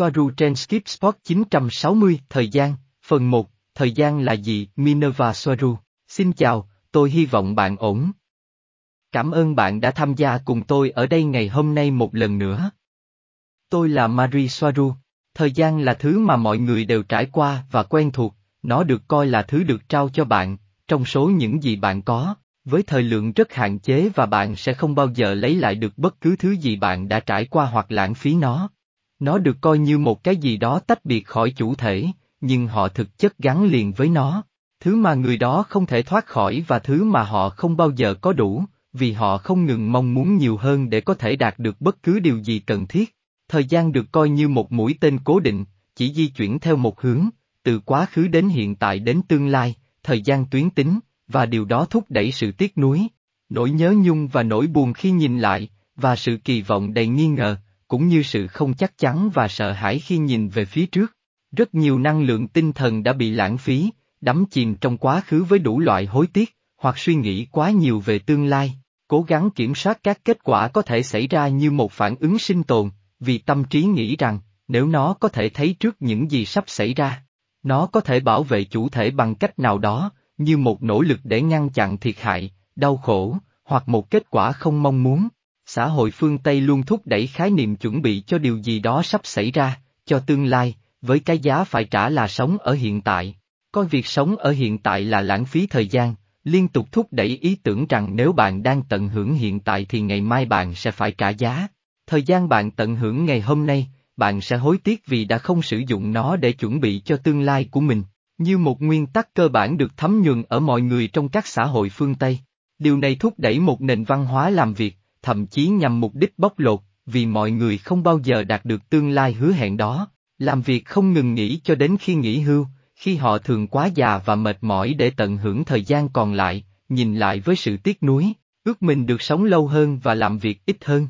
Soaru trên Skip Spot 960, thời gian, phần 1, thời gian là gì, Minerva Soaru. Xin chào, tôi hy vọng bạn ổn. Cảm ơn bạn đã tham gia cùng tôi ở đây ngày hôm nay một lần nữa. Tôi là Marie Soaru. Thời gian là thứ mà mọi người đều trải qua và quen thuộc, nó được coi là thứ được trao cho bạn, trong số những gì bạn có, với thời lượng rất hạn chế và bạn sẽ không bao giờ lấy lại được bất cứ thứ gì bạn đã trải qua hoặc lãng phí nó. Nó được coi như một cái gì đó tách biệt khỏi chủ thể, nhưng họ thực chất gắn liền với nó. Thứ mà người đó không thể thoát khỏi và thứ mà họ không bao giờ có đủ, vì họ không ngừng mong muốn nhiều hơn để có thể đạt được bất cứ điều gì cần thiết. Thời gian được coi như một mũi tên cố định, chỉ di chuyển theo một hướng, từ quá khứ đến hiện tại đến tương lai, thời gian tuyến tính, và điều đó thúc đẩy sự tiếc nuối, nỗi nhớ nhung và nỗi buồn khi nhìn lại, và sự kỳ vọng đầy nghi ngờ, cũng như sự không chắc chắn và sợ hãi khi nhìn về phía trước. Rất nhiều năng lượng tinh thần đã bị lãng phí, đắm chìm trong quá khứ với đủ loại hối tiếc, hoặc suy nghĩ quá nhiều về tương lai, cố gắng kiểm soát các kết quả có thể xảy ra như một phản ứng sinh tồn, vì tâm trí nghĩ rằng, nếu nó có thể thấy trước những gì sắp xảy ra, nó có thể bảo vệ chủ thể bằng cách nào đó, như một nỗ lực để ngăn chặn thiệt hại, đau khổ, hoặc một kết quả không mong muốn. Xã hội phương Tây luôn thúc đẩy khái niệm chuẩn bị cho điều gì đó sắp xảy ra, cho tương lai, với cái giá phải trả là sống ở hiện tại. Coi việc sống ở hiện tại là lãng phí thời gian, liên tục thúc đẩy ý tưởng rằng nếu bạn đang tận hưởng hiện tại thì ngày mai bạn sẽ phải trả giá. Thời gian bạn tận hưởng ngày hôm nay, bạn sẽ hối tiếc vì đã không sử dụng nó để chuẩn bị cho tương lai của mình, như một nguyên tắc cơ bản được thấm nhuần ở mọi người trong các xã hội phương Tây. Điều này thúc đẩy một nền văn hóa làm việc, thậm chí nhằm mục đích bóc lột, vì mọi người không bao giờ đạt được tương lai hứa hẹn đó, làm việc không ngừng nghỉ cho đến khi nghỉ hưu, khi họ thường quá già và mệt mỏi để tận hưởng thời gian còn lại, nhìn lại với sự tiếc nuối, ước mình được sống lâu hơn và làm việc ít hơn.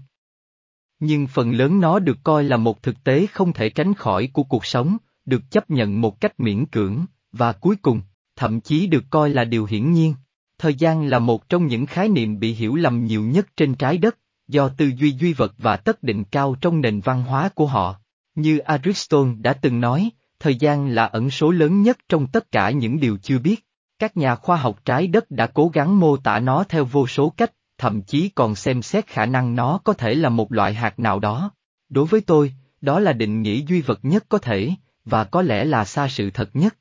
Nhưng phần lớn nó được coi là một thực tế không thể tránh khỏi của cuộc sống, được chấp nhận một cách miễn cưỡng, và cuối cùng, thậm chí được coi là điều hiển nhiên. Thời gian là một trong những khái niệm bị hiểu lầm nhiều nhất trên trái đất, do tư duy duy vật và tất định cao trong nền văn hóa của họ. Như Aristotle đã từng nói, thời gian là ẩn số lớn nhất trong tất cả những điều chưa biết. Các nhà khoa học trái đất đã cố gắng mô tả nó theo vô số cách, thậm chí còn xem xét khả năng nó có thể là một loại hạt nào đó. Đối với tôi, đó là định nghĩa duy vật nhất có thể, và có lẽ là xa sự thật nhất.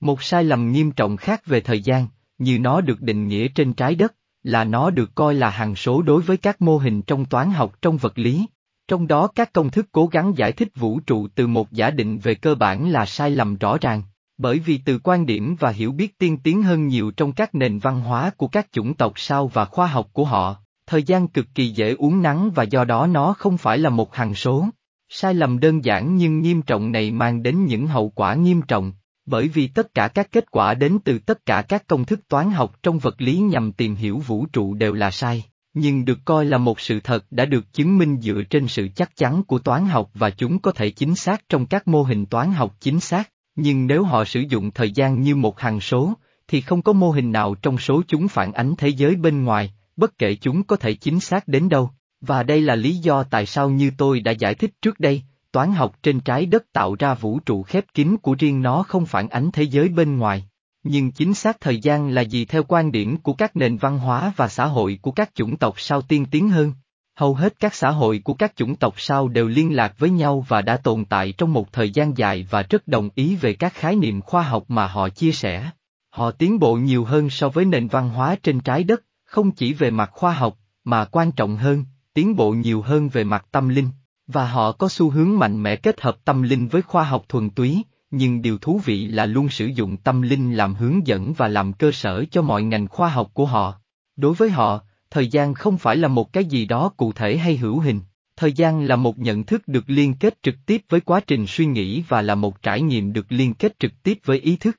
Một sai lầm nghiêm trọng khác về thời gian, như nó được định nghĩa trên trái đất, là nó được coi là hằng số đối với các mô hình trong toán học trong vật lý. Trong đó các công thức cố gắng giải thích vũ trụ từ một giả định về cơ bản là sai lầm rõ ràng, bởi vì từ quan điểm và hiểu biết tiên tiến hơn nhiều trong các nền văn hóa của các chủng tộc sau và khoa học của họ, thời gian cực kỳ dễ uống nắng và do đó nó không phải là một hằng số. Sai lầm đơn giản nhưng nghiêm trọng này mang đến những hậu quả nghiêm trọng, bởi vì tất cả các kết quả đến từ tất cả các công thức toán học trong vật lý nhằm tìm hiểu vũ trụ đều là sai, nhưng được coi là một sự thật đã được chứng minh dựa trên sự chắc chắn của toán học và chúng có thể chính xác trong các mô hình toán học chính xác, nhưng nếu họ sử dụng thời gian như một hằng số, thì không có mô hình nào trong số chúng phản ánh thế giới bên ngoài, bất kể chúng có thể chính xác đến đâu. Và đây là lý do tại sao như tôi đã giải thích trước đây, toán học trên trái đất tạo ra vũ trụ khép kín của riêng nó không phản ánh thế giới bên ngoài. Nhưng chính xác thời gian là gì theo quan điểm của các nền văn hóa và xã hội của các chủng tộc sau tiên tiến hơn? Hầu hết các xã hội của các chủng tộc sau đều liên lạc với nhau và đã tồn tại trong một thời gian dài và rất đồng ý về các khái niệm khoa học mà họ chia sẻ. Họ tiến bộ nhiều hơn so với nền văn hóa trên trái đất, không chỉ về mặt khoa học, mà quan trọng hơn, tiến bộ nhiều hơn về mặt tâm linh. Và họ có xu hướng mạnh mẽ kết hợp tâm linh với khoa học thuần túy, nhưng điều thú vị là luôn sử dụng tâm linh làm hướng dẫn và làm cơ sở cho mọi ngành khoa học của họ. Đối với họ, thời gian không phải là một cái gì đó cụ thể hay hữu hình, thời gian là một nhận thức được liên kết trực tiếp với quá trình suy nghĩ và là một trải nghiệm được liên kết trực tiếp với ý thức.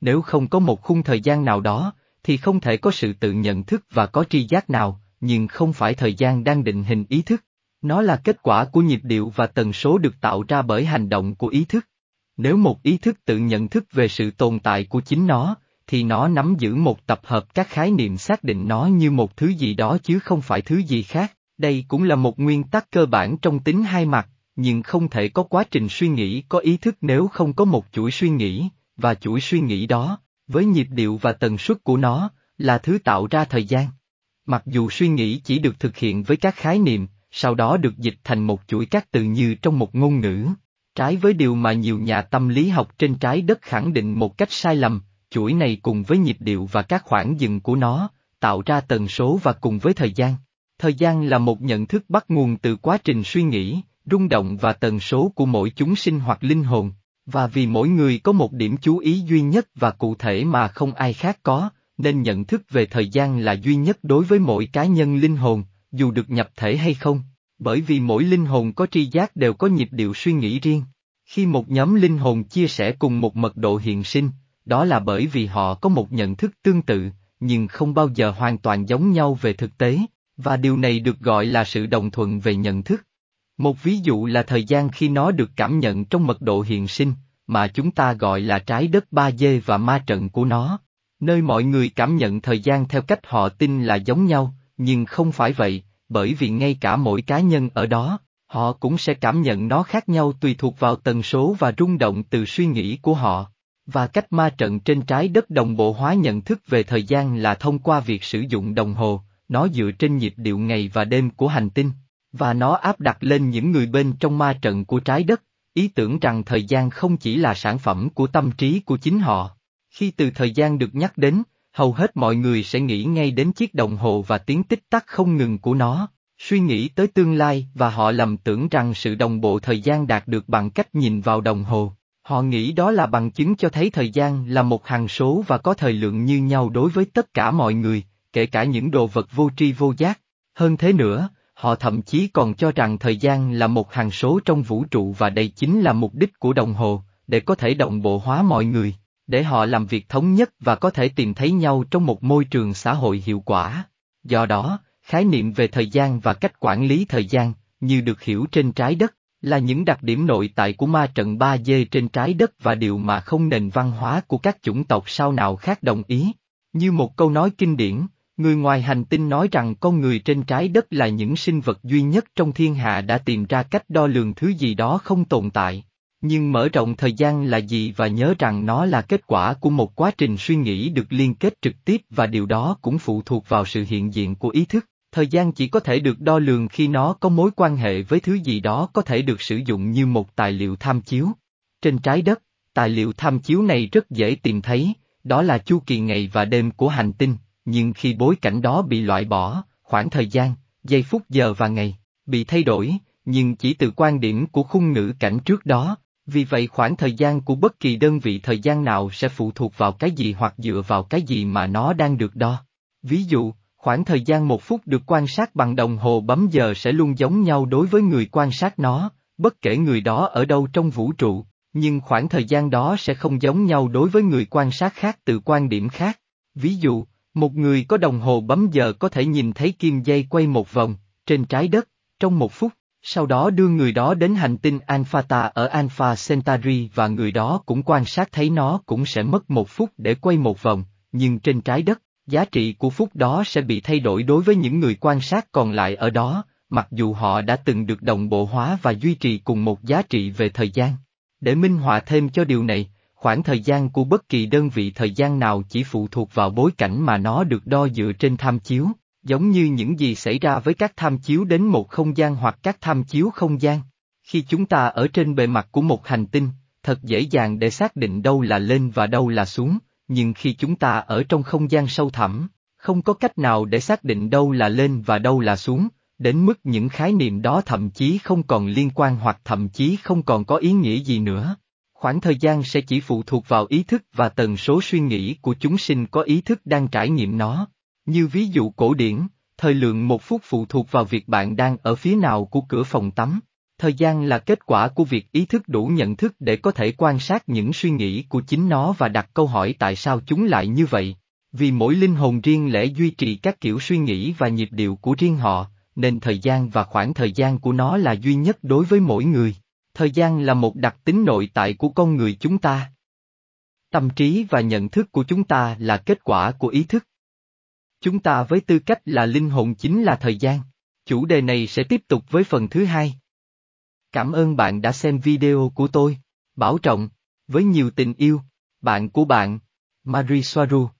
Nếu không có một khung thời gian nào đó, thì không thể có sự tự nhận thức và có tri giác nào, nhưng không phải thời gian đang định hình ý thức. Nó là kết quả của nhịp điệu và tần số được tạo ra bởi hành động của ý thức. Nếu một ý thức tự nhận thức về sự tồn tại của chính nó, thì nó nắm giữ một tập hợp các khái niệm xác định nó như một thứ gì đó chứ không phải thứ gì khác. Đây cũng là một nguyên tắc cơ bản trong tính hai mặt, nhưng không thể có quá trình suy nghĩ có ý thức nếu không có một chuỗi suy nghĩ, và chuỗi suy nghĩ đó, với nhịp điệu và tần suất của nó, là thứ tạo ra thời gian. Mặc dù suy nghĩ chỉ được thực hiện với các khái niệm, sau đó được dịch thành một chuỗi các từ như trong một ngôn ngữ. Trái với điều mà nhiều nhà tâm lý học trên trái đất khẳng định một cách sai lầm, chuỗi này cùng với nhịp điệu và các khoảng dừng của nó, tạo ra tần số và cùng với thời gian. Thời gian là một nhận thức bắt nguồn từ quá trình suy nghĩ, rung động và tần số của mỗi chúng sinh hoặc linh hồn, và vì mỗi người có một điểm chú ý duy nhất và cụ thể mà không ai khác có, nên nhận thức về thời gian là duy nhất đối với mỗi cá nhân linh hồn, dù được nhập thể hay không, bởi vì mỗi linh hồn có tri giác đều có nhịp điệu suy nghĩ riêng. Khi một nhóm linh hồn chia sẻ cùng một mật độ hiện sinh, đó là bởi vì họ có một nhận thức tương tự, nhưng không bao giờ hoàn toàn giống nhau về thực tế, và điều này được gọi là sự đồng thuận về nhận thức. Một ví dụ là thời gian khi nó được cảm nhận trong mật độ hiện sinh, mà chúng ta gọi là trái đất ba d và ma trận của nó, nơi mọi người cảm nhận thời gian theo cách họ tin là giống nhau, nhưng không phải vậy, bởi vì ngay cả mỗi cá nhân ở đó, họ cũng sẽ cảm nhận nó khác nhau tùy thuộc vào tần số và rung động từ suy nghĩ của họ. Và cách ma trận trên trái đất đồng bộ hóa nhận thức về thời gian là thông qua việc sử dụng đồng hồ, nó dựa trên nhịp điệu ngày và đêm của hành tinh, và nó áp đặt lên những người bên trong ma trận của trái đất, ý tưởng rằng thời gian không chỉ là sản phẩm của tâm trí của chính họ. Khi từ thời gian được nhắc đến, hầu hết mọi người sẽ nghĩ ngay đến chiếc đồng hồ và tiếng tích tắc không ngừng của nó, suy nghĩ tới tương lai và họ lầm tưởng rằng sự đồng bộ thời gian đạt được bằng cách nhìn vào đồng hồ. Họ nghĩ đó là bằng chứng cho thấy thời gian là một hằng số và có thời lượng như nhau đối với tất cả mọi người, kể cả những đồ vật vô tri vô giác. Hơn thế nữa, họ thậm chí còn cho rằng thời gian là một hằng số trong vũ trụ và đây chính là mục đích của đồng hồ, để có thể đồng bộ hóa mọi người, để họ làm việc thống nhất và có thể tìm thấy nhau trong một môi trường xã hội hiệu quả. Do đó, khái niệm về thời gian và cách quản lý thời gian, như được hiểu trên trái đất, là những đặc điểm nội tại của ma trận 3D trên trái đất và điều mà không nền văn hóa của các chủng tộc sau nào khác đồng ý. Như một câu nói kinh điển, người ngoài hành tinh nói rằng con người trên trái đất là những sinh vật duy nhất trong thiên hạ đã tìm ra cách đo lường thứ gì đó không tồn tại. Nhưng mở rộng thời gian là gì và nhớ rằng nó là kết quả của một quá trình suy nghĩ được liên kết trực tiếp và điều đó cũng phụ thuộc vào sự hiện diện của ý thức. Thời gian chỉ có thể được đo lường khi nó có mối quan hệ với thứ gì đó có thể được sử dụng như một tài liệu tham chiếu. Trên trái đất, tài liệu tham chiếu này rất dễ tìm thấy, đó là chu kỳ ngày và đêm của hành tinh, nhưng khi bối cảnh đó bị loại bỏ, khoảng thời gian, giây phút giờ và ngày, bị thay đổi, nhưng chỉ từ quan điểm của khung ngữ cảnh trước đó, vì vậy khoảng thời gian của bất kỳ đơn vị thời gian nào sẽ phụ thuộc vào cái gì hoặc dựa vào cái gì mà nó đang được đo. Ví dụ, khoảng thời gian một phút được quan sát bằng đồng hồ bấm giờ sẽ luôn giống nhau đối với người quan sát nó, bất kể người đó ở đâu trong vũ trụ, nhưng khoảng thời gian đó sẽ không giống nhau đối với người quan sát khác từ quan điểm khác. Ví dụ, một người có đồng hồ bấm giờ có thể nhìn thấy kim dây quay một vòng, trên trái đất, trong một phút, sau đó đưa người đó đến hành tinh Alphata ở Alpha Centauri và người đó cũng quan sát thấy nó cũng sẽ mất một phút để quay một vòng, nhưng trên trái đất, giá trị của phút đó sẽ bị thay đổi đối với những người quan sát còn lại ở đó, mặc dù họ đã từng được đồng bộ hóa và duy trì cùng một giá trị về thời gian. Để minh họa thêm cho điều này, khoảng thời gian của bất kỳ đơn vị thời gian nào chỉ phụ thuộc vào bối cảnh mà nó được đo dựa trên tham chiếu, giống như những gì xảy ra với các tham chiếu đến một không gian hoặc các tham chiếu không gian. Khi chúng ta ở trên bề mặt của một hành tinh, thật dễ dàng để xác định đâu là lên và đâu là xuống, nhưng khi chúng ta ở trong không gian sâu thẳm, không có cách nào để xác định đâu là lên và đâu là xuống, đến mức những khái niệm đó thậm chí không còn liên quan hoặc thậm chí không còn có ý nghĩa gì nữa. Khoảng thời gian sẽ chỉ phụ thuộc vào ý thức và tần số suy nghĩ của chúng sinh có ý thức đang trải nghiệm nó. Như ví dụ cổ điển, thời lượng một phút phụ thuộc vào việc bạn đang ở phía nào của cửa phòng tắm. Thời gian là kết quả của việc ý thức đủ nhận thức để có thể quan sát những suy nghĩ của chính nó và đặt câu hỏi tại sao chúng lại như vậy. Vì mỗi linh hồn riêng lẽ duy trì các kiểu suy nghĩ và nhịp điệu của riêng họ, nên thời gian và khoảng thời gian của nó là duy nhất đối với mỗi người. Thời gian là một đặc tính nội tại của con người chúng ta. Tâm trí và nhận thức của chúng ta là kết quả của ý thức. Chúng ta với tư cách là linh hồn chính là thời gian. Chủ đề này sẽ tiếp tục với phần thứ hai. Cảm ơn bạn đã xem video của tôi. Bảo trọng, với nhiều tình yêu, bạn của bạn, Marie Soaru.